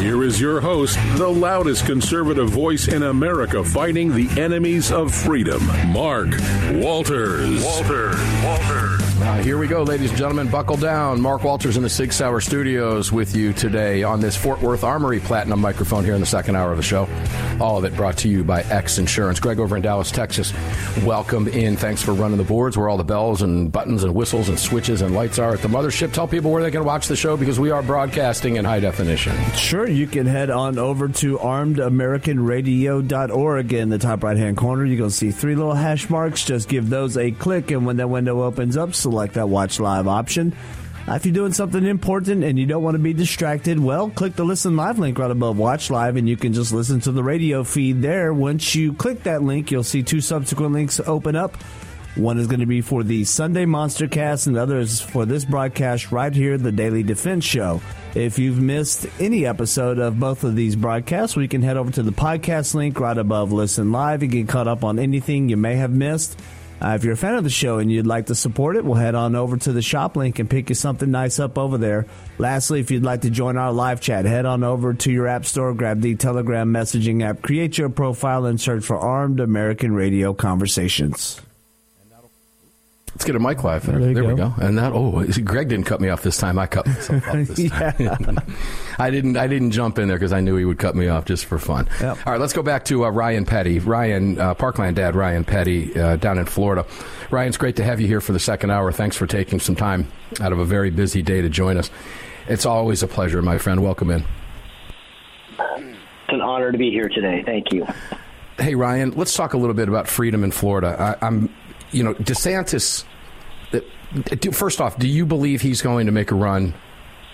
Here is your host, the loudest conservative voice in America fighting the enemies of freedom, Mark Walters. Walters. Walters. Uh, here we go, ladies and gentlemen. Buckle down. Mark Walters in the Sig Sauer Studios with you today on this Fort Worth Armory Platinum microphone here in the second hour of the show. All of it brought to you by X Insurance. Greg over in Dallas, Texas. Welcome in. Thanks for running the boards where all the bells and buttons and whistles and switches and lights are at the mothership. Tell people where they can watch the show because we are broadcasting in high definition. Sure, you can head on over to armedamericanradio.org in the top right hand corner. You're going to see three little hash marks. Just give those a click, and when that window opens up, select that watch live option. If you're doing something important and you don't want to be distracted, well, click the listen live link right above Watch Live, and you can just listen to the radio feed there. Once you click that link, you'll see two subsequent links open up. One is going to be for the Sunday Monster Cast, and the other is for this broadcast right here, the Daily Defense Show. If you've missed any episode of both of these broadcasts, we can head over to the podcast link right above Listen Live and get caught up on anything you may have missed. Uh, if you're a fan of the show and you'd like to support it, we'll head on over to the shop link and pick you something nice up over there. Lastly, if you'd like to join our live chat, head on over to your app store, grab the Telegram messaging app, create your profile, and search for Armed American Radio Conversations. Let's get a mic live there. There There, you we go. go. And that oh, Greg didn't cut me off this time. I cut myself off this time. I didn't. I didn't jump in there because I knew he would cut me off just for fun. Yep. All right, let's go back to uh, Ryan Petty. Ryan uh, Parkland dad Ryan Petty uh, down in Florida. Ryan, it's great to have you here for the second hour. Thanks for taking some time out of a very busy day to join us. It's always a pleasure, my friend. Welcome in. It's an honor to be here today. Thank you. Hey Ryan, let's talk a little bit about freedom in Florida. I, I'm, you know, DeSantis. uh, First off, do you believe he's going to make a run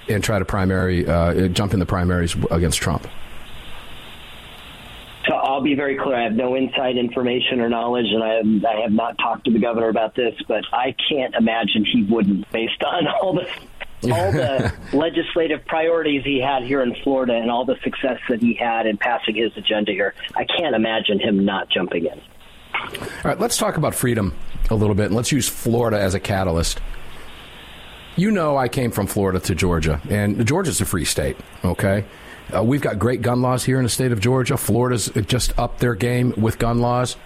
and try to primary, uh, jump in the primaries against Trump? So I'll be very clear. I have no inside information or knowledge, and I have, I have not talked to the governor about this. But I can't imagine he wouldn't, based on all the all the legislative priorities he had here in Florida and all the success that he had in passing his agenda here. I can't imagine him not jumping in. All right, let's talk about freedom a little bit, and let's use Florida as a catalyst. You know, I came from Florida to Georgia, and Georgia's a free state. Okay, uh, we've got great gun laws here in the state of Georgia. Florida's just up their game with gun laws,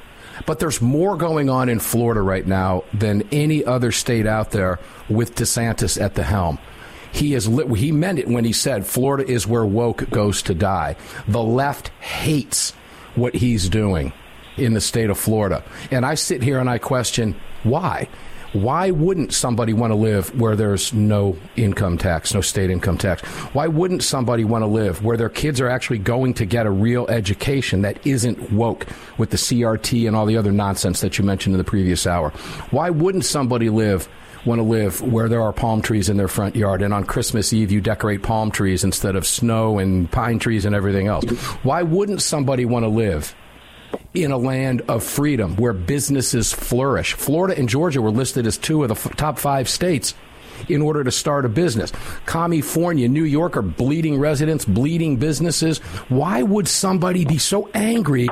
but there's more going on in Florida right now than any other state out there with DeSantis at the helm. He is lit, he meant it when he said Florida is where woke goes to die. The left hates what he's doing in the state of Florida. And I sit here and I question why. Why wouldn't somebody want to live where there's no income tax, no state income tax? Why wouldn't somebody want to live where their kids are actually going to get a real education that isn't woke with the CRT and all the other nonsense that you mentioned in the previous hour? Why wouldn't somebody live want to live where there are palm trees in their front yard and on Christmas Eve you decorate palm trees instead of snow and pine trees and everything else? Why wouldn't somebody want to live in a land of freedom where businesses flourish. Florida and Georgia were listed as two of the f- top five states in order to start a business. California, New York are bleeding residents, bleeding businesses. Why would somebody be so angry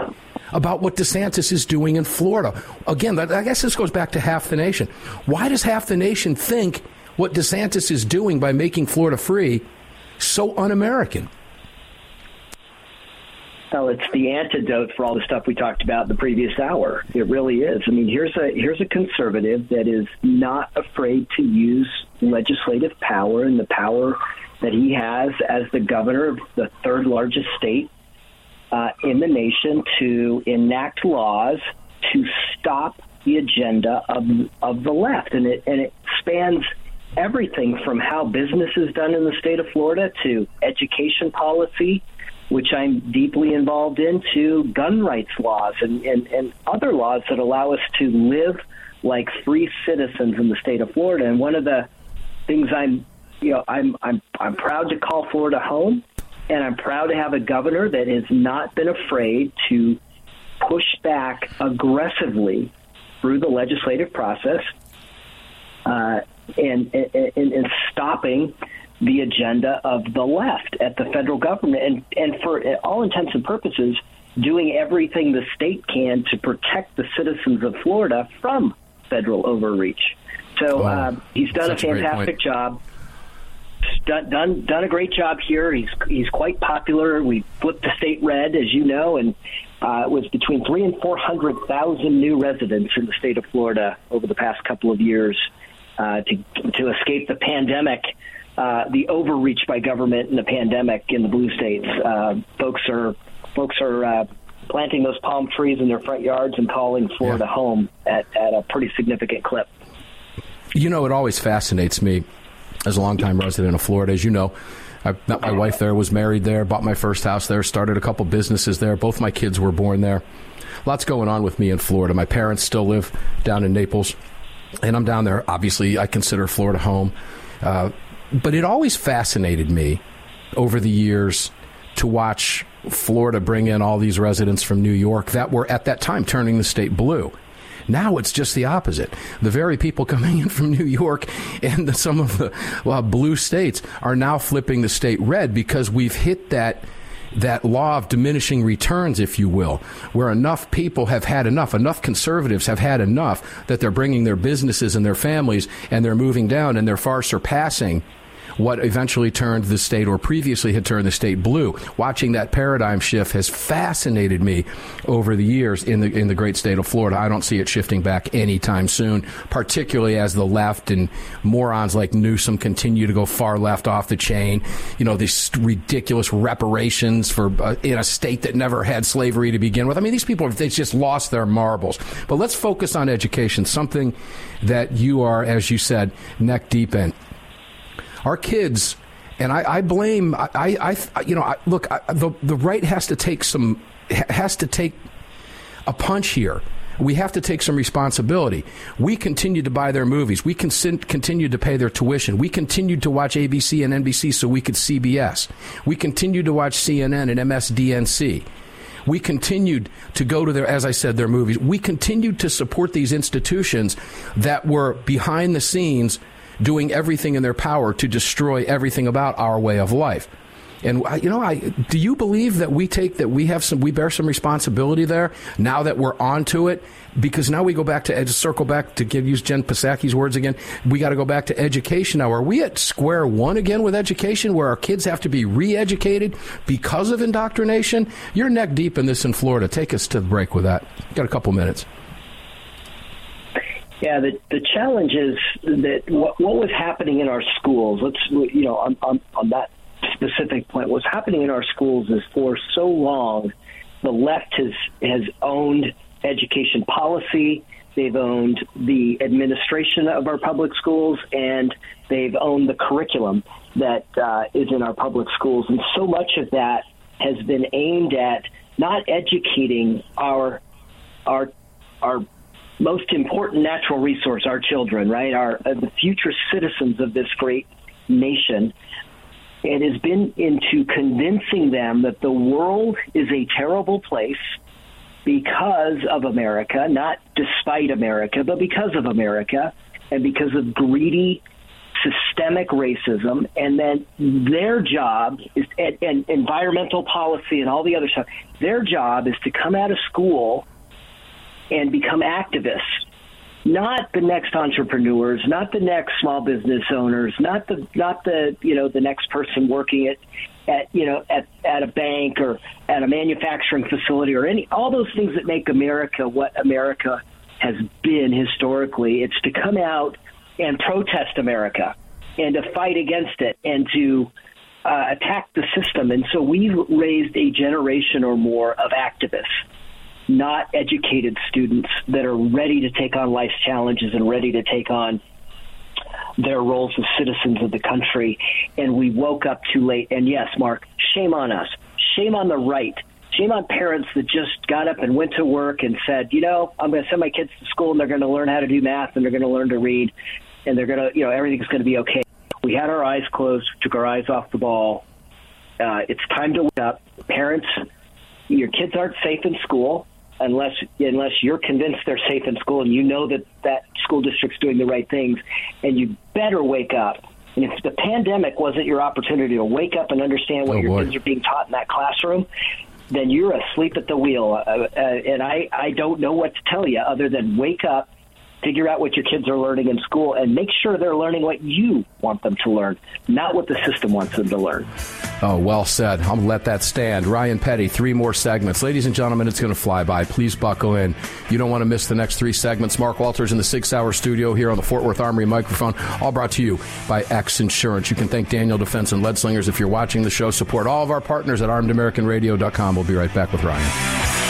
about what DeSantis is doing in Florida? Again, I guess this goes back to half the nation. Why does half the nation think what DeSantis is doing by making Florida free so un American? Well, it's the antidote for all the stuff we talked about the previous hour. It really is. I mean, here's a here's a conservative that is not afraid to use legislative power and the power that he has as the governor of the third largest state uh, in the nation to enact laws to stop the agenda of of the left, and it and it spans everything from how business is done in the state of Florida to education policy, which I'm deeply involved in, to gun rights laws and, and, and other laws that allow us to live like free citizens in the state of Florida. And one of the things I'm you know I'm I'm I'm proud to call Florida home, and I'm proud to have a governor that has not been afraid to push back aggressively through the legislative process uh, and, and, and stopping the agenda of the left at the federal government, and and for all intents and purposes, doing everything the state can to protect the citizens of Florida from federal overreach. So uh, he's done a a fantastic point. job. Done, done done a great job here. He's he's quite popular. We flipped the state red, as you know, and uh, it was between three and four hundred thousand new residents in the state of Florida over the past couple of years uh, to to escape the pandemic, uh, the overreach by government in the pandemic in the blue states. Uh, folks are folks are uh, planting those palm trees in their front yards and calling Florida Yeah. home at, at a pretty significant clip. You know, it always fascinates me as a longtime resident of Florida. As you know, I met my wife there, was married there, bought my first house there, started a couple businesses there. Both my kids were born there. Lots going on with me in Florida. My parents still live down in Naples, and I'm down there. Obviously, I consider Florida home. Uh, but it always fascinated me over the years to watch Florida bring in all these residents from New York that were at that time turning the state blue. Now it's just the opposite. The very people coming in from New York and the, some of the well, blue states are now flipping the state red because we've hit that that law of diminishing returns, if you will, where enough people have had enough, enough conservatives have had enough that they're bringing their businesses and their families and they're moving down and they're far surpassing what eventually turned the state or previously had turned the state blue. Watching that paradigm shift has fascinated me over the years in the in the great state of Florida. I don't see it shifting back anytime soon, particularly as the left and morons like Newsom continue to go far left off the chain. You know, these ridiculous reparations for uh, in a state that never had slavery to begin with. I mean, these people they just lost their marbles. But let's focus on education, something that you are as you said neck deep in our kids and I, I blame I, I, you know I, look the the right has to take some has to take a punch here. We have to take some responsibility. We continue to buy their movies. We con- continued to pay their tuition. We continued to watch ABC and NBC so we could CBS. We continued to watch CNN and MSDNC. We continued to go to their, as I said, their movies. We continued to support these institutions that were behind the scenes doing everything in their power to destroy everything about our way of life. And you know, I do you believe that we take that we have some we bear some responsibility there now that we're onto it because now we go back to ed- circle back to give use Jen Psaki's words again. We got to go back to education now. Are we at square one again with education, where our kids have to be re-educated because of indoctrination? You're neck deep in this in Florida. Take us to the break with that. Got a couple minutes. Yeah, the the challenge is that what, what was happening in our schools. Let's you know on, on on that specific point, what's happening in our schools is for so long, the left has has owned education policy. They've owned the administration of our public schools, and they've owned the curriculum that uh, is in our public schools. And so much of that has been aimed at not educating our our our most important natural resource, our children, right? Our uh, the future citizens of this great nation. It has been into convincing them that the world is a terrible place because of America, not despite America, but because of America and because of greedy systemic racism, and then their job is and, and environmental policy and all the other stuff. Their job is to come out of school and become activists, not the next entrepreneurs, not the next small business owners, not the not the you know the next person working at at you know at at a bank or at a manufacturing facility or any all those things that make America what America has been historically. It's to come out and protest America and to fight against it and to uh, attack the system. And so we've raised a generation or more of activists not educated students that are ready to take on life's challenges and ready to take on their roles as citizens of the country. And we woke up too late. And yes, Mark, shame on us. Shame on the right. Shame on parents that just got up and went to work and said, you know, I'm going to send my kids to school and they're going to learn how to do math and they're going to learn to read and they're going to, you know, everything's going to be okay. We had our eyes closed, took our eyes off the ball. Uh, it's time to wake up. Parents, your kids aren't safe in school unless unless you're convinced they're safe in school and you know that that school district's doing the right things, and you better wake up. And if the pandemic wasn't your opportunity to wake up and understand what Oh, your boy. kids are being taught in that classroom, then you're asleep at the wheel. Uh, uh, and I, I don't know what to tell you other than wake up, figure out what your kids are learning in school, and make sure they're learning what you want them to learn, not what the system wants them to learn. Oh, well said. I'll let that stand. Ryan Petty, three more segments. Ladies and gentlemen, it's going to fly by. Please buckle in. You don't want to miss the next three segments. Mark Walters in the Sig Sauer studio here on the Fort Worth Armory microphone, all brought to you by X Insurance. You can thank Daniel Defense and Lead Slingers if you're watching the show. Support all of our partners at armedamericanradio.com. We'll be right back with Ryan.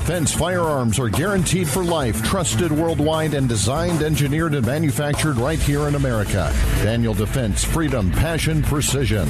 Defense firearms are guaranteed for life, trusted worldwide, and designed, engineered, and manufactured right here in America. Daniel Defense, freedom, passion, precision.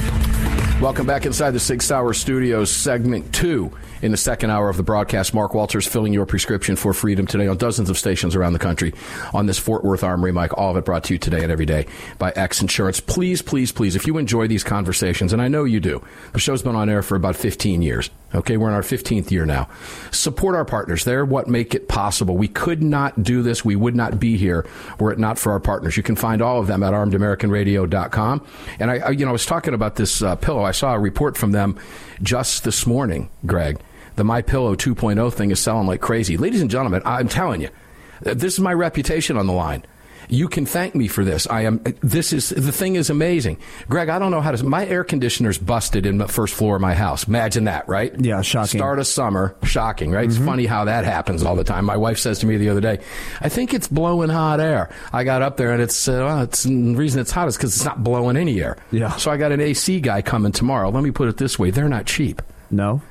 Welcome back inside the Sig Sauer Studios, segment two in the second hour of the broadcast. Mark Walters filling your prescription for freedom today on dozens of stations around the country on this Fort Worth Armory mic. All of it brought to you today and every day by X Insurance. Please, please, please, if you enjoy these conversations, and I know you do, the show's been on air for about 15 years. Okay, we're in our 15th year now. Support our partners. They're what make it possible. We could not do this. We would not be here were it not for our partners. You can find all of them at armedamericanradio.com. And I, I you know, I was talking about this uh, pillow. I saw a report from them just this morning, Greg. The My Pillow 2.0 thing is selling like crazy. Ladies and gentlemen, I'm telling you, this is my reputation on the line. You can thank me for this. I am. This is the thing is amazing, Greg. I don't know how to. My air conditioner's busted in the first floor of my house. Imagine that, right? Yeah, shocking. Start of summer, shocking, right? Mm-hmm. It's funny how that happens all the time. My wife says to me the other day, "I think it's blowing hot air." I got up there and it's uh, well, it's the reason it's hot is because it's not blowing any air. Yeah. So I got an AC guy coming tomorrow. Let me put it this way: they're not cheap. No.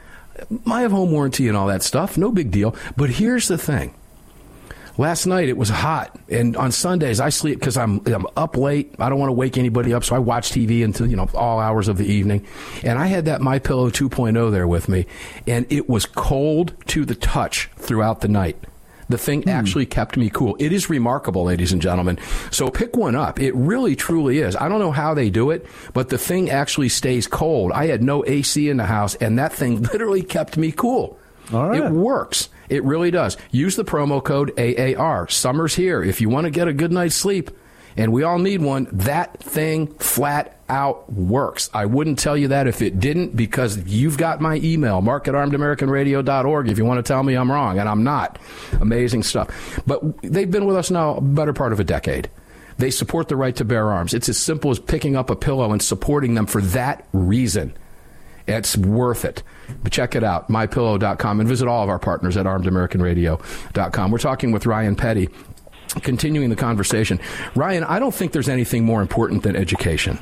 I have home warranty and all that stuff. No big deal. But here's the thing. Last night it was hot, and on Sundays I sleep because I'm I'm up late. I don't want to wake anybody up, so I watch TV until you know all hours of the evening. And I had that My Pillow 2.0 there with me, and it was cold to the touch throughout the night. The thing hmm. actually kept me cool. It is remarkable, ladies and gentlemen. So pick one up. It really, truly is. I don't know how they do it, but the thing actually stays cold. I had no AC in the house, and that thing literally kept me cool. All right. It works. It really does. Use the promo code AAR. Summer's here. If you want to get a good night's sleep, and we all need one, that thing flat out works. I wouldn't tell you that if it didn't because you've got my email, mark at armedamericanradio.org if you want to tell me I'm wrong, and I'm not. Amazing stuff. But they've been with us now a better part of a decade. They support the right to bear arms. It's as simple as picking up a pillow and supporting them for that reason. It's worth it. But check it out, mypillow.com, and visit all of our partners at armedamericanradio.com. We're talking with Ryan Petty, continuing the conversation. Ryan, I don't think there's anything more important than education.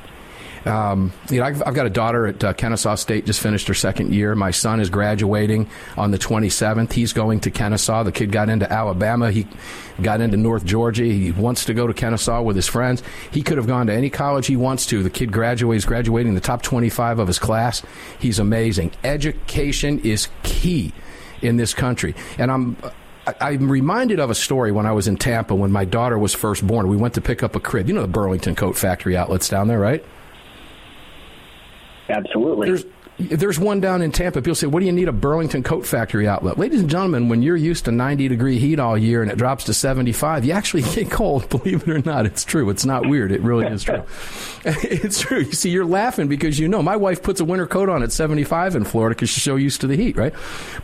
Um, you know, I've, I've, got a daughter at uh, Kennesaw State, just finished her second year. My son is graduating on the 27th. He's going to Kennesaw. The kid got into Alabama. He got into North Georgia. He wants to go to Kennesaw with his friends. He could have gone to any college he wants to. The kid graduates, graduating the top 25 of his class. He's amazing. Education is key in this country. And I'm I'm reminded of a story when I was in Tampa when my daughter was first born. We went to pick up a crib. You know the Burlington Coat Factory outlets down there, right? Absolutely. There's, there's one down in Tampa. People say, "What do you need a Burlington Coat Factory outlet?" Ladies and gentlemen, when you're used to 90 degree heat all year and it drops to 75, you actually get cold. Believe it or not, it's true. It's not weird. It really is true. it's true. You see, you're laughing because you know my wife puts a winter coat on at 75 in Florida because she's so used to the heat, right?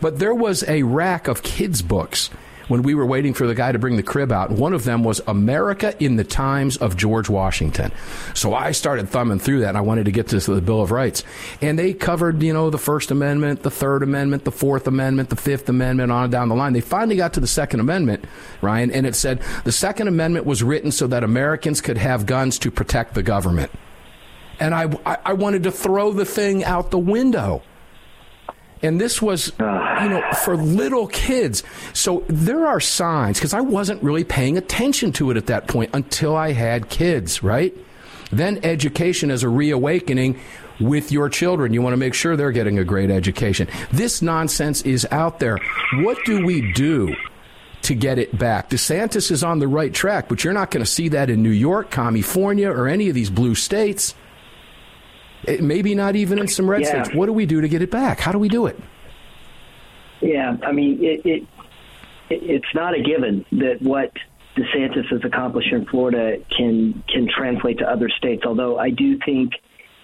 But there was a rack of kids' books when we were waiting for the guy to bring the crib out. One of them was America in the Times of George Washington. So I started thumbing through that and I wanted to get to the Bill of Rights. And they covered, you know, the First Amendment, the Third Amendment, the Fourth Amendment, the Fifth Amendment, on down the line. They finally got to the Second Amendment, Ryan, and it said the Second Amendment was written so that Americans could have guns to protect the government. And I, I, I wanted to throw the thing out the window and this was ah. you know for little kids. So there are signs because i wasn't really paying attention to it at that point until i had kids right? Then education is a reawakening with your children. You want to make sure they're getting a great education. This nonsense is out there. What do we do to get it back. DeSantis is on the right track, but you're not going to see that in New York, California, or any of these blue states. Maybe not even in some red Yeah. states. What do we do to get it back? How do we do it? Yeah, I mean, it, it it's not a given that what DeSantis has accomplished in Florida can can translate to other states. Although I do think,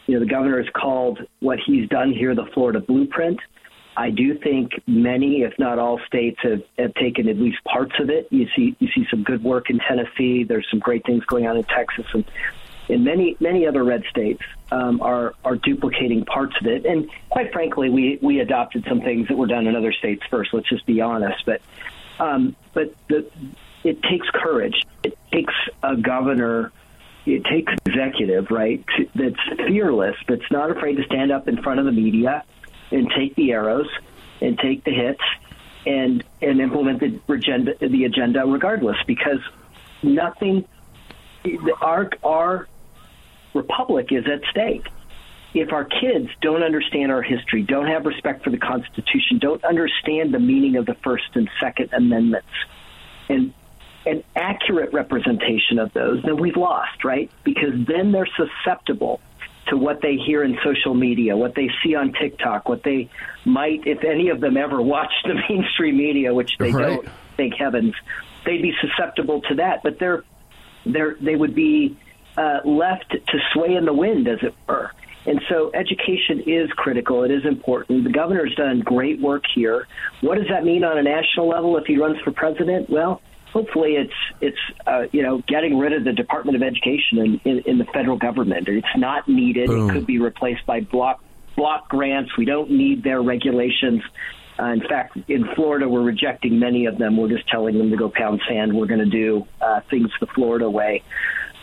you know, the governor has called what he's done here the Florida blueprint. I do think many, if not all, states have, have taken at least parts of it. You see, you see some good work in Tennessee. There's some great things going on in Texas, and in many many other red states um, are are duplicating parts of it. And quite frankly, we we adopted some things that were done in other states first. Let's just be honest. But um, but the, it takes courage. It takes a governor. It takes executive, right? To, that's fearless. That's not afraid to stand up in front of the media and take the arrows and take the hits and and implement the agenda the agenda regardless because nothing our our republic is at stake if our kids don't understand our history don't have respect for the constitution don't understand the meaning of the first and second amendments and an accurate representation of those then we've lost right because then they're susceptible to what they hear in social media, what they see on TikTok, what they might, if any of them ever watch the mainstream media, which they right. don't, thank heavens, they'd be susceptible to that. But they're, they're they would be uh, left to sway in the wind, as it were. And so education is critical. It is important. The governor's done great work here. What does that mean on a national level if he runs for president? Well, hopefully it's it's uh, you know getting rid of the Department of Education in, in, in the federal government. It's not needed. Boom. It could be replaced by block block grants. We don't need their regulations. Uh, in fact, in Florida, we're rejecting many of them. We're just telling them to go pound sand. We're going to do uh, things the Florida way.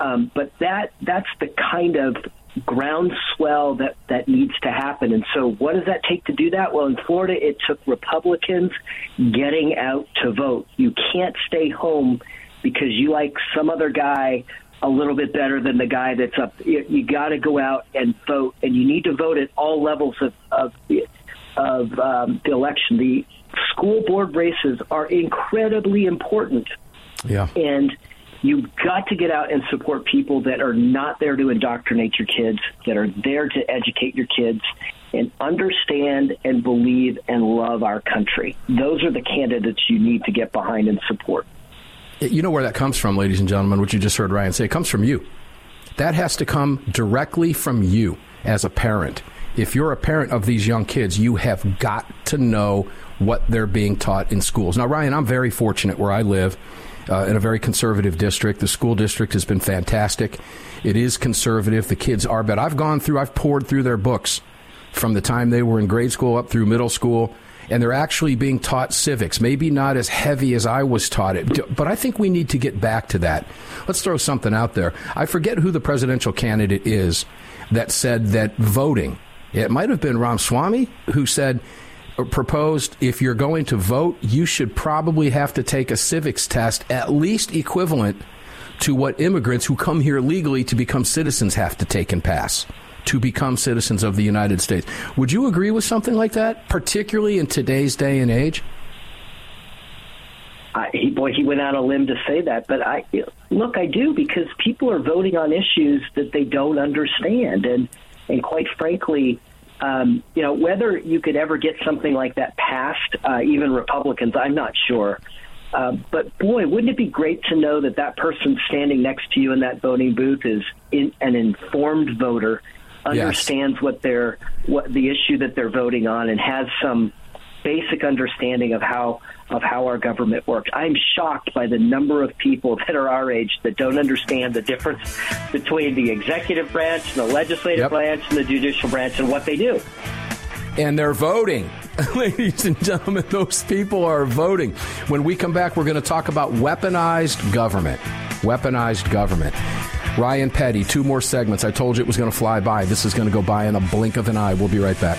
Um, but that that's the kind of groundswell that that needs to happen. And so, what does that take to do that? Well, in Florida, it took Republicans getting out to vote. You can't stay home because you like some other guy a little bit better than the guy that's up. You, you got to go out and vote, and you need to vote at all levels of of, of um, the election. The school board races are incredibly important. Yeah, and You've got to get out and support people that are not there to indoctrinate your kids, that are there to educate your kids and understand and believe and love our country. Those are the candidates you need to get behind and support. You know where that comes from, ladies and gentlemen, what you just heard Ryan say. It comes from you. That has to come directly from you as a parent. If you're a parent of these young kids, you have got to know what they're being taught in schools. Now, Ryan, I'm very fortunate where I live uh, in a very conservative district. The school district has been fantastic. It is conservative. The kids are, but I've gone through, I've poured through their books from the time they were in grade school up through middle school and they're actually being taught civics. Maybe not as heavy as I was taught it, but I think we need to get back to that. Let's throw something out there. I forget who the presidential candidate is that said that voting, it might have been Ramaswamy, who said proposed if you're going to vote, you should probably have to take a civics test at least equivalent to what immigrants who come here legally to become citizens have to take and pass to become citizens of the United States. Would you agree with something like that, particularly in today's day and age? He boy, he went out on a limb to say that, but I look, I do because people are voting on issues that they don't understand, and and quite frankly, um, you know, whether you could ever get something like that passed, uh, even Republicans, I'm not sure. Uh, but boy, wouldn't it be great to know that that person standing next to you in that voting booth is in, an informed voter, understands yes. what they're what the issue that they're voting on, and has some basic understanding of how of how our government works. I'm shocked by the number of people that are our age that don't understand the difference between the executive branch and the legislative yep. branch and the judicial branch and what they do. And they're voting. Ladies and gentlemen, those people are voting. When we come back, we're going to talk about weaponized government. Weaponized government. Ryan Petty, two more segments. I told you it was going to fly by. This is going to go by in a blink of an eye. We'll be right back.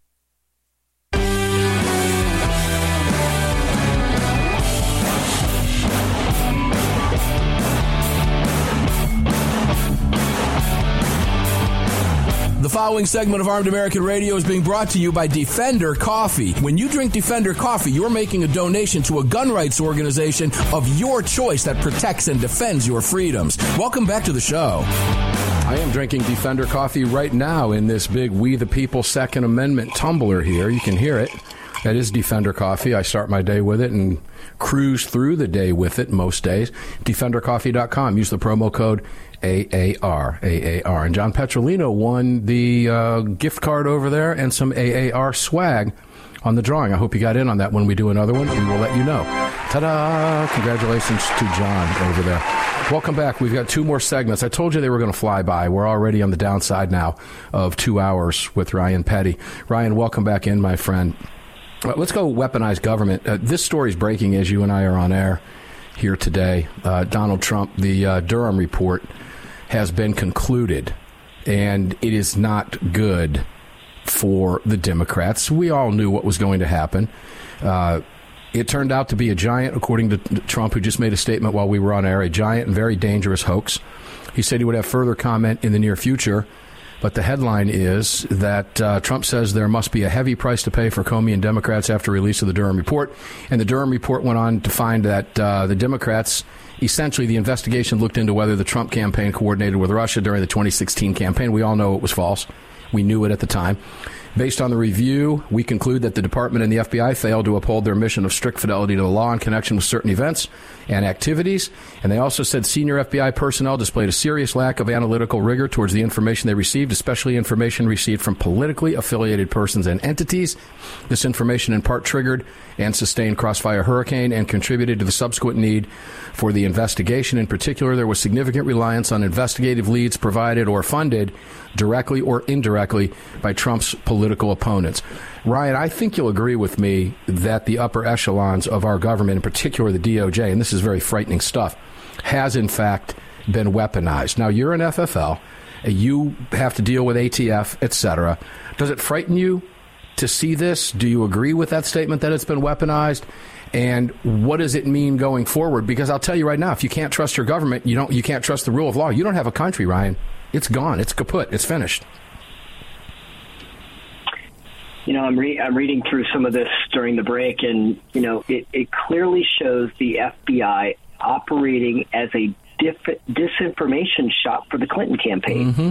following segment of Armed American Radio is being brought to you by Defender Coffee. When you drink Defender Coffee, you're making a donation to a gun rights organization of your choice that protects and defends your freedoms. Welcome back to the show. I am drinking Defender Coffee right now in this big We the People Second Amendment tumbler here. You can hear it. That is Defender Coffee. I start my day with it and cruise through the day with it most days. DefenderCoffee.com. Use the promo code AAR. AAR. And John Petrolino won the uh, gift card over there and some AAR swag on the drawing. I hope you got in on that when we do another one. And We will let you know. Ta da! Congratulations to John over there. Welcome back. We've got two more segments. I told you they were going to fly by. We're already on the downside now of two hours with Ryan Petty. Ryan, welcome back in, my friend. Uh, let's go weaponize government. Uh, this story is breaking as you and I are on air here today. Uh, Donald Trump, the uh, Durham report has been concluded, and it is not good for the Democrats. We all knew what was going to happen. Uh, it turned out to be a giant, according to Trump, who just made a statement while we were on air, a giant and very dangerous hoax. He said he would have further comment in the near future. But the headline is that uh, Trump says there must be a heavy price to pay for Comey and Democrats after release of the Durham report. And the Durham report went on to find that uh, the Democrats essentially the investigation looked into whether the Trump campaign coordinated with Russia during the 2016 campaign. We all know it was false. We knew it at the time. Based on the review, we conclude that the department and the FBI failed to uphold their mission of strict fidelity to the law in connection with certain events and activities. And they also said senior FBI personnel displayed a serious lack of analytical rigor towards the information they received, especially information received from politically affiliated persons and entities. This information in part triggered and sustained Crossfire Hurricane and contributed to the subsequent need for the investigation. In particular, there was significant reliance on investigative leads provided or funded directly or indirectly by Trump's political opponents. Ryan, I think you'll agree with me that the upper echelons of our government, in particular the DOJ, and this is very frightening stuff, has in fact been weaponized. Now, you're an FFL, you have to deal with ATF, etc. Does it frighten you to see this? Do you agree with that statement that it's been weaponized? And what does it mean going forward? Because I'll tell you right now, if you can't trust your government, you don't you can't trust the rule of law. You don't have a country, Ryan. It's gone. It's kaput. It's finished. You know, I'm, re- I'm reading through some of this during the break, and you know, it, it clearly shows the FBI operating as a diff- disinformation shop for the Clinton campaign. Mm-hmm.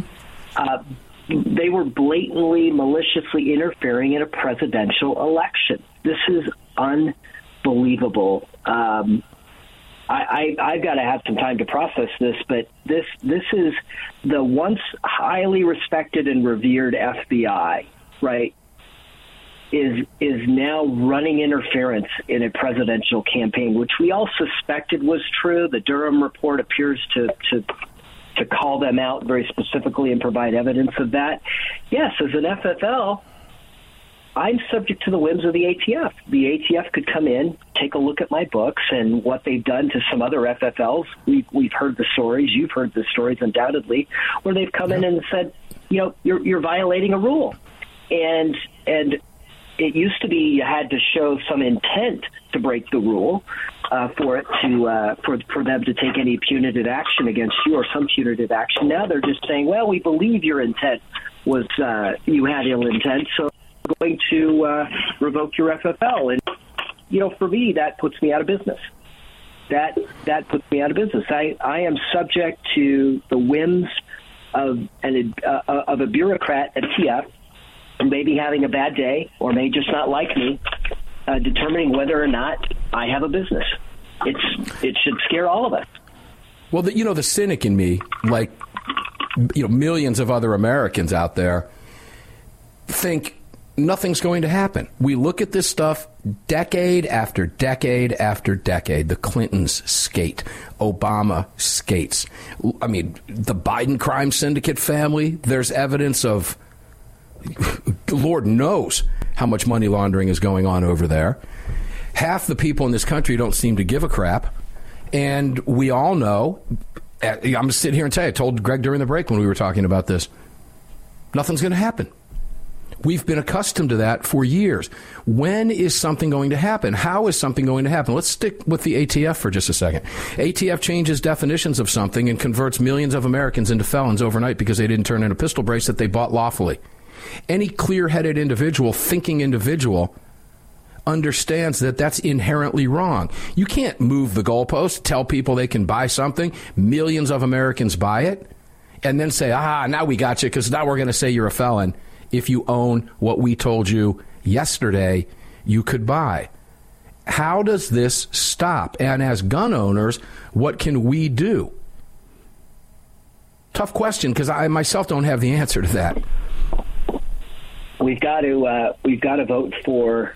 Uh, they were blatantly, maliciously interfering in a presidential election. This is unbelievable. Um, I, I, I've got to have some time to process this, but this this is the once highly respected and revered FBI, right? Is is now running interference in a presidential campaign, which we all suspected was true. The Durham report appears to to to call them out very specifically and provide evidence of that. Yes, as an FFL, I'm subject to the whims of the ATF. The ATF could come in, take a look at my books and what they've done to some other FFLs. We've, we've heard the stories, you've heard the stories undoubtedly, where they've come in and said, you know, you're, you're violating a rule. And, and it used to be you had to show some intent to break the rule uh, for it to uh, for for them to take any punitive action against you or some punitive action. Now they're just saying, well, we believe your intent was uh, you had ill intent, so we're going to uh, revoke your FFL. And you know, for me, that puts me out of business. That that puts me out of business. I I am subject to the whims of an uh, of a bureaucrat at TF who may be having a bad day or may just not like me, uh, determining whether or not I have a business. It's it should scare all of us. Well, the, you know, the cynic in me, like you know, millions of other Americans out there, think nothing's going to happen. We look at this stuff decade after decade after decade. The Clintons skate, Obama skates. I mean, the Biden crime syndicate family, there's evidence of, Lord knows how much money laundering is going on over there. Half the people in this country don't seem to give a crap. And we all know, I'm sitting here and tell you, I told Greg during the break when we were talking about this, nothing's going to happen. We've been accustomed to that for years. When is something going to happen? How is something going to happen? Let's stick with the ATF for just a second. ATF changes definitions of something and converts millions of Americans into felons overnight because they didn't turn in a pistol brace that they bought lawfully. Any clear headed individual, thinking individual, understands that that's inherently wrong. You can't move the goalpost, tell people they can buy something, millions of Americans buy it, and then say, ah, now we got you because now we're going to say you're a felon if you own what we told you yesterday you could buy. How does this stop? And as gun owners, what can we do? Tough question because I myself don't have the answer to that. We've got to uh, we've got to vote for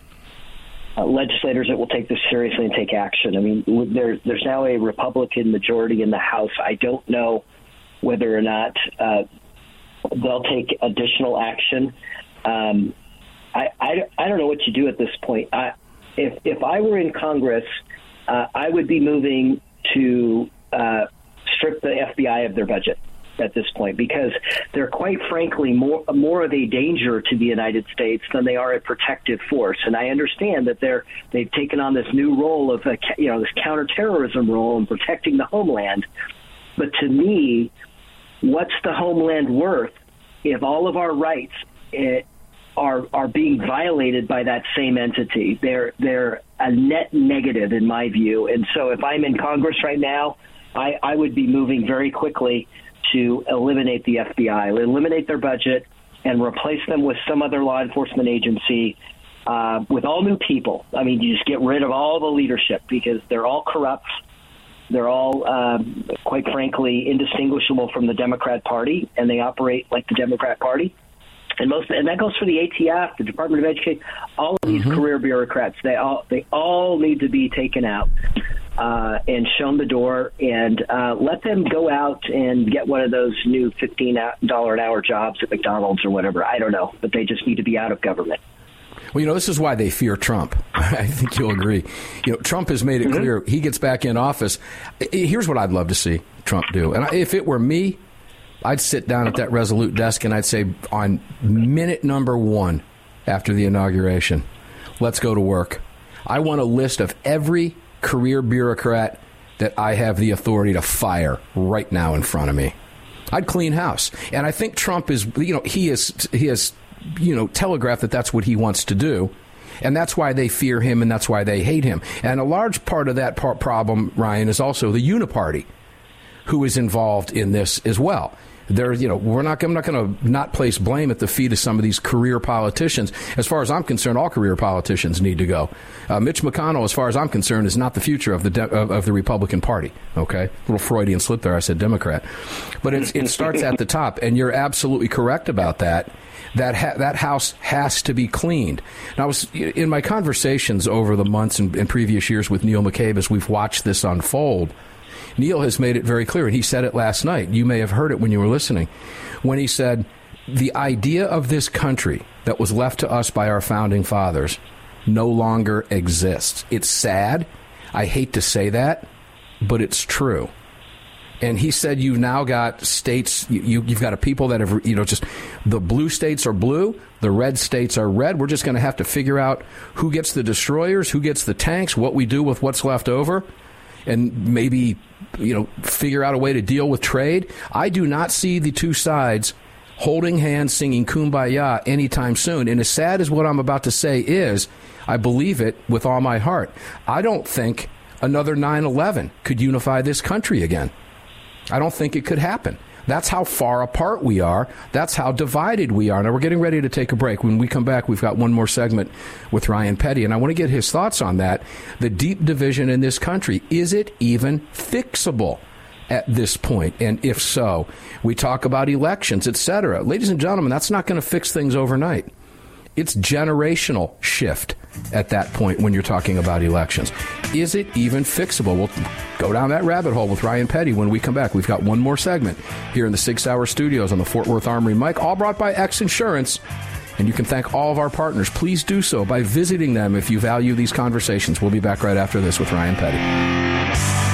uh, legislators that will take this seriously and take action. I mean, there, there's now a Republican majority in the House. I don't know whether or not uh, they'll take additional action. Um, I, I, I don't know what you do at this point. I, if, if I were in Congress, uh, I would be moving to uh, strip the FBI of their budget at this point because they're quite frankly more more of a danger to the United States than they are a protective force. And I understand that they're they've taken on this new role of a, you know this counterterrorism role and protecting the homeland. But to me, what's the homeland worth if all of our rights it, eh, are are being violated by that same entity? They're they're a net negative in my view. And so if I'm in Congress right now, I, I would be moving very quickly to eliminate the FBI, eliminate their budget, and replace them with some other law enforcement agency uh, with all new people. I mean, you just get rid of all the leadership because they're all corrupt. They're all, um, quite frankly, indistinguishable from the Democrat Party, and they operate like the Democrat Party. And most, and that goes for the ATF, the Department of Education, all of these mm-hmm. career bureaucrats. They all, they all need to be taken out uh, and shown the door and uh, let them go out and get one of those new $15 an hour jobs at McDonald's or whatever. I don't know, but they just need to be out of government. Well, you know, this is why they fear Trump. I think you'll agree. You know, Trump has made it mm-hmm. clear he gets back in office. Here's what I'd love to see Trump do. And if it were me, I'd sit down at that Resolute desk and I'd say, on minute number one after the inauguration, let's go to work. I want a list of every career bureaucrat that I have the authority to fire right now in front of me. I'd clean house. And I think Trump is, you know, he is, he has, you know, telegraphed that that's what he wants to do. And that's why they fear him and that's why they hate him. And a large part of that part problem, Ryan, is also the Uniparty who is involved in this as well there, you know, we're not, I'm not going to not place blame at the feet of some of these career politicians. As far as I'm concerned, all career politicians need to go. Uh, Mitch McConnell, as far as I'm concerned, is not the future of the de- of, of, the Republican Party. Okay, little Freudian slip there. I said Democrat, but it starts at the top, and you're absolutely correct about that. That ha- that house has to be cleaned. Now, I was in my conversations over the months and, and previous years with Neil McCabe as we've watched this unfold Neil has made it very clear, and he said it last night. You may have heard it when you were listening, when he said, The idea of this country that was left to us by our founding fathers no longer exists. It's sad. I hate to say that, but it's true. And he said, You've now got states, you, have got a people that have, you know, just the blue states are blue, the red states are red. We're just going to have to figure out who gets the destroyers, who gets the tanks, what we do with what's left over and maybe you know figure out a way to deal with trade. I do not see the two sides holding hands singing kumbaya anytime soon. And as sad as what I'm about to say is, I believe it with all my heart. I don't think another 9/11 could unify this country again. I don't think it could happen. That's how far apart we are. That's how divided we are. Now, we're getting ready to take a break. When we come back, we've got one more segment with Ryan Petty, and I want to get his thoughts on that. The deep division in this country. Is it even fixable? at this point? And if so, we talk about elections, etc. Ladies and gentlemen, that's not going to fix things overnight it's generational shift at that point when you're talking about elections. Is it even fixable? We'll go down that rabbit hole with Ryan Petty when we come back. We've got one more segment here in the Sig Sauer Studios on the Fort Worth Armory Mike, all brought by X Insurance. And you can thank all of our partners. Please do so by visiting them if you value these conversations. We'll be back right after this with Ryan Petty.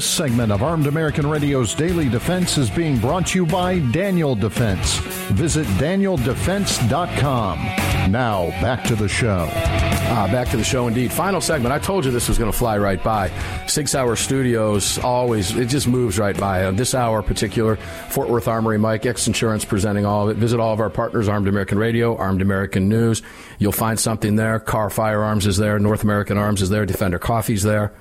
This segment of Armed American Radio's Daily Defense is being brought to you by Daniel Defense. Visit danieldefense.com. Now, back to the show. Ah, back to the show indeed. Final segment. I told you this was going to fly right by. Sig Sauer Studios always, it just moves right by. Uh, this hour particular, Fort Worth Armory Mike, X Insurance presenting all of it. Visit all of our partners, Armed American Radio, Armed American News. You'll find something there. Kahr Firearms is there. North American Arms is there. Defender Coffee's there.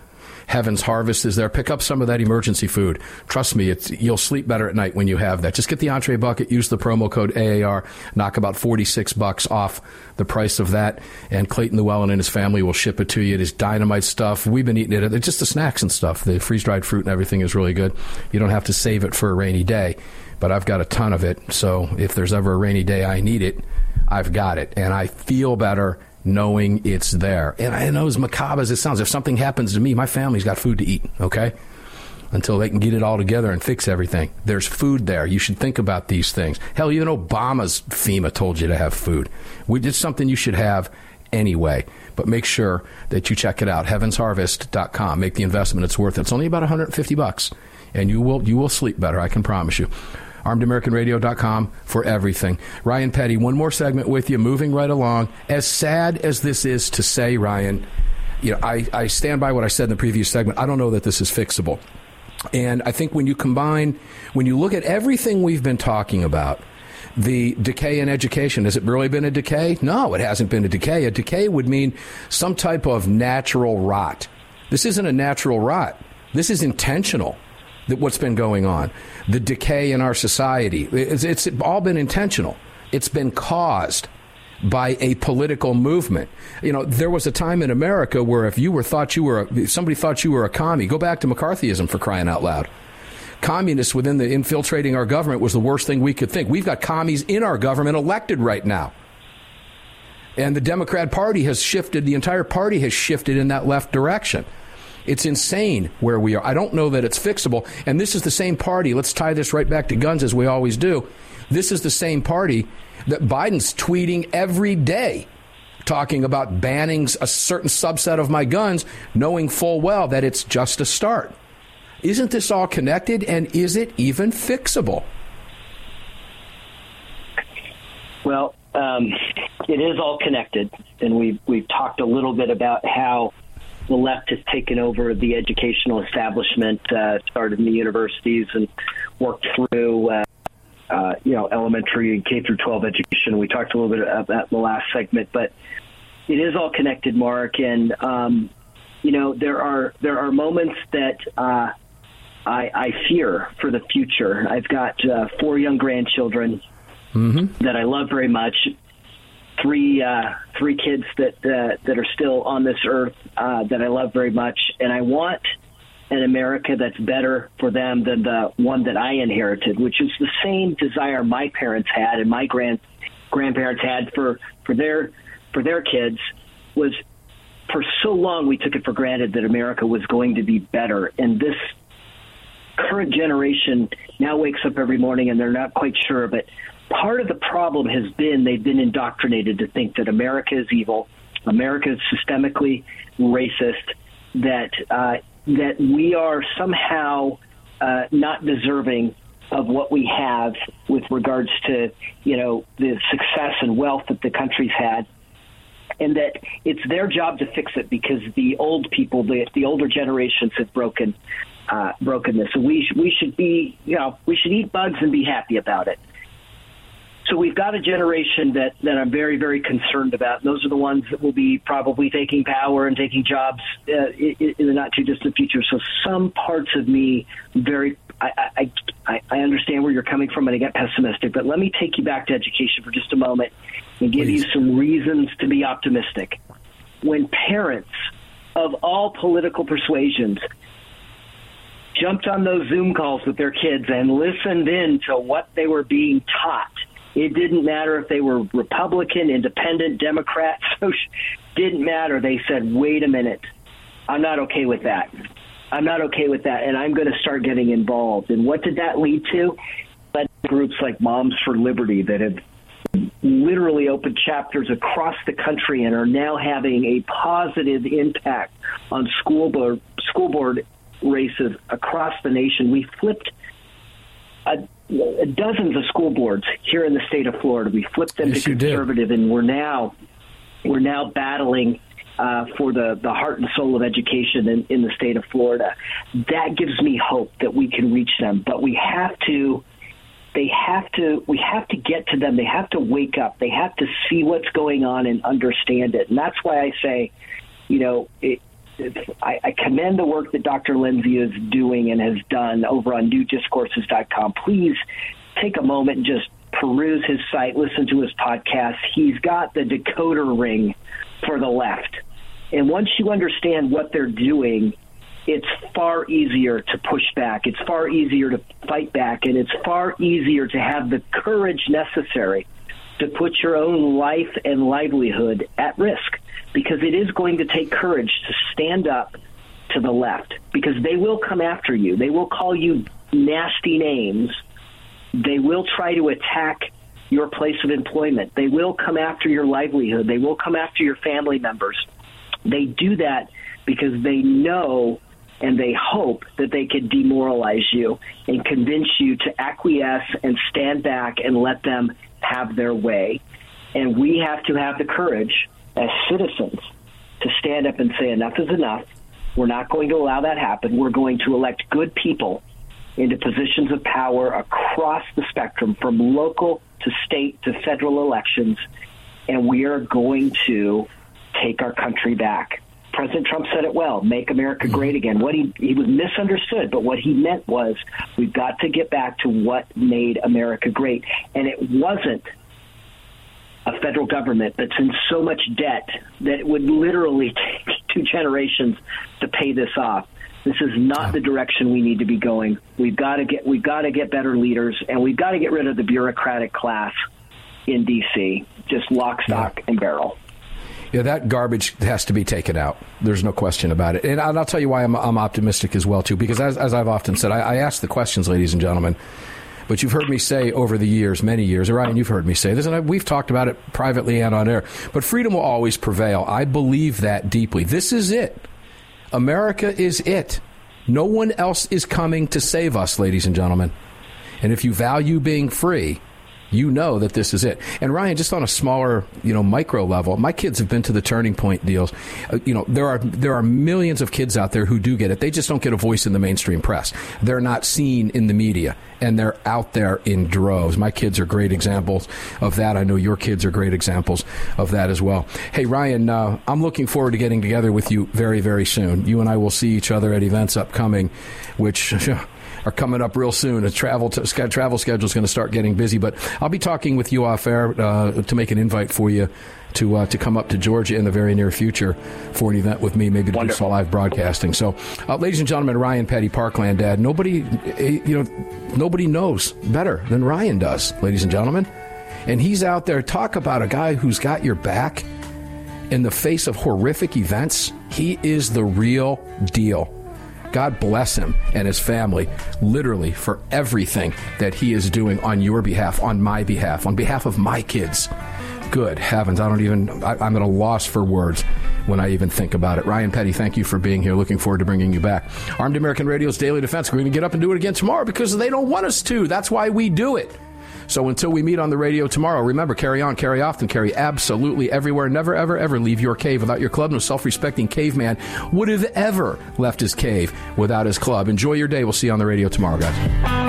Heaven's Harvest is there. Pick up some of that emergency food. Trust me, you'll sleep better at night when you have that. Just get the entree bucket, use the promo code AAR, knock about 46 bucks off the price of that, and Clayton Llewellyn and his family will ship it to you. It is dynamite stuff. We've been eating it. It's just the snacks and stuff. The freeze dried fruit and everything is really good. You don't have to save it for a rainy day, but I've got a ton of it. So if there's ever a rainy day I need it, I've got it. And I feel better knowing it's there. And I know as macabre as it sounds, if something happens to me, my family's got food to eat, okay? Until they can get it all together and fix everything. There's food there. You should think about these things. Hell, even Obama's FEMA told you to have food. Did something you should have anyway. But make sure that you check it out. Heavensharvest.com. Make the investment. It's worth it. It's only about 150 bucks. And you will you will sleep better, I can promise you. ArmedAmericanRadio.com for everything. Ryan Petty, one more segment with you, moving right along. As sad as this is to say, Ryan, you know, I, I stand by what I said in the previous segment. I don't know that this is fixable. And I think when you combine, when you look at everything we've been talking about, the decay in education, has it really been a decay? No, it hasn't been a decay. A decay would mean some type of natural rot. This isn't a natural rot. This is intentional that what's been going on. The decay in our society. It's, it's all been intentional. It's been caused by a political movement. You know, there was a time in America where if you were thought you were a, somebody thought you were a commie, go back to McCarthyism for crying out loud. Communists within the infiltrating our government was the worst thing we could think. We've got commies in our government elected right now. And the Democrat Party has shifted, the entire party has shifted in that left direction. It's insane where we are. I don't know that it's fixable. And this is the same party. Let's tie this right back to guns as we always do. This is the same party that Biden's tweeting every day talking about banning a certain subset of my guns, knowing full well that it's just a start. Isn't this all connected and is it even fixable? Well, um, it is all connected, and we've we've talked a little bit about how the left has taken over the educational establishment, uh, started in the universities, and worked through. Uh, uh, you know, elementary and K through 12 education. We talked a little bit about that in the last segment, but it is all connected, Mark. And um, you know, there are there are moments that uh, I, I fear for the future. I've got uh, four young grandchildren mm-hmm. that I love very much. Three uh, three kids that uh, that are still on this earth uh, that I love very much, and I want an America that's better for them than the one that I inherited, which is the same desire my parents had and my grand grandparents had for for their for their kids was for so long we took it for granted that America was going to be better. And this current generation now wakes up every morning and they're not quite sure but part of the problem has been they've been indoctrinated to think that America is evil America is systemically racist that uh, that we are somehow uh, not deserving of what we have with regards to you know the success and wealth that the country's had. And that it's their job to fix it because the old people the, the older generations have broken uh, broken this. So we sh- we should be you know we should eat bugs and be happy about it so we've got a generation that, that I'm very, very concerned about. Those are the ones that will be probably taking power and taking jobs uh, in, in the not too distant future. So some parts of me very I, I, I understand where you're coming from and I get pessimistic, but let me take you back to education for just a moment and give Please. you some reasons to be optimistic. When parents of all political persuasions jumped on those Zoom calls with their kids and listened in to what they were being taught it didn't matter if they were Republican, Independent, Democrat, so didn't matter. They said, "Wait a minute, I'm not okay with that. I'm not okay with that, and I'm going to start getting involved." And what did that lead to? Led groups like Moms for Liberty that have literally opened chapters across the country and are now having a positive impact on school board school board races across the nation. We flipped a dozens of school boards here in the state of Florida. We flipped them yes, to conservative, and we're now we're now battling uh, for the, the heart and soul of education in, in the state of Florida. That gives me hope that we can reach them, but we have to. They have to. We have to get to them. They have to wake up. They have to see what's going on and understand it. And that's why I say, you know, it, I, I commend the work that Dr. Lindsay is doing and has done over on newdiscourses.com. Please take a moment and just peruse his site, listen to his podcast. He's got the decoder ring for the left. And once you understand what they're doing, it's far easier to push back. It's far easier to fight back. And it's far easier to have the courage necessary to put your own life and livelihood at risk because it is going to take courage to stand up to the left because they will come after you. They will call you nasty names. They will try to attack your place of employment. They will come after your livelihood. They will come after your family members. They do that because they know and they hope that they could demoralize you and convince you to acquiesce and stand back and let them have their way. And we have to have the courage as citizens to stand up and say, enough is enough. We're not going to allow that happen. We're going to elect good people into positions of power across the spectrum, from local to state to federal elections, and we are going to take our country back. President Trump said it well, make America great again. What he he was misunderstood, but what he meant was we've got to get back to what made America great. And it wasn't a federal government that's in so much debt that it would literally take two generations to pay this off. This is not the direction we need to be going. We've got to get we've got to get better leaders, and we've got to get rid of the bureaucratic class in D.C. Just lock, stock, and barrel. Yeah, that garbage has to be taken out. There's no question about it. And I'll tell you why I'm, I'm optimistic as well, too, because as, as I've often said, I, I ask the questions, ladies and gentlemen. But you've heard me say over the years, many years, Ryan, you've heard me say this, and we've talked about it privately and on air. But freedom will always prevail. I believe that deeply. This is it. America is it. No one else is coming to save us, ladies and gentlemen. And if you value being free, you know that this is it. And Ryan, just on a smaller, you know, micro level, my kids have been to the Turning Point deals. Uh, you know, there are there are millions of kids out there who do get it. They just don't get a voice in the mainstream press. They're not seen in the media, and they're out there in droves. My kids are great examples of that. I know your kids are great examples of that as well. Hey, Ryan, uh, I'm looking forward to getting together with you very, very soon. You and I will see each other at events upcoming, which. are coming up real soon. A travel t- travel schedule is going to start getting busy, but I'll be talking with you off air uh, to make an invite for you to uh, to come up to Georgia in the very near future for an event with me, maybe to Wonderful. do some live broadcasting. So, uh, ladies and gentlemen, Ryan Petty, Parkland Dad. Nobody, eh, you know, nobody knows better than Ryan does, ladies and gentlemen. And he's out there. Talk about a guy who's got your back in the face of horrific events. He is the real deal. God bless him and his family, literally, for everything that he is doing on your behalf, on my behalf, on behalf of my kids. Good heavens, I don't even, I, am at a loss for words when I even think about it. Ryan Petty, thank you for being here. Looking forward to bringing you back. Armed American Radio's Daily Defense. We're going to get up and do it again tomorrow because they don't want us to. That's why we do it. So until we meet on the radio tomorrow, remember carry on, carry often, carry absolutely everywhere. Never, ever, ever leave your cave without your club. No self respecting caveman would have ever left his cave without his club. Enjoy your day. We'll see you on the radio tomorrow, guys.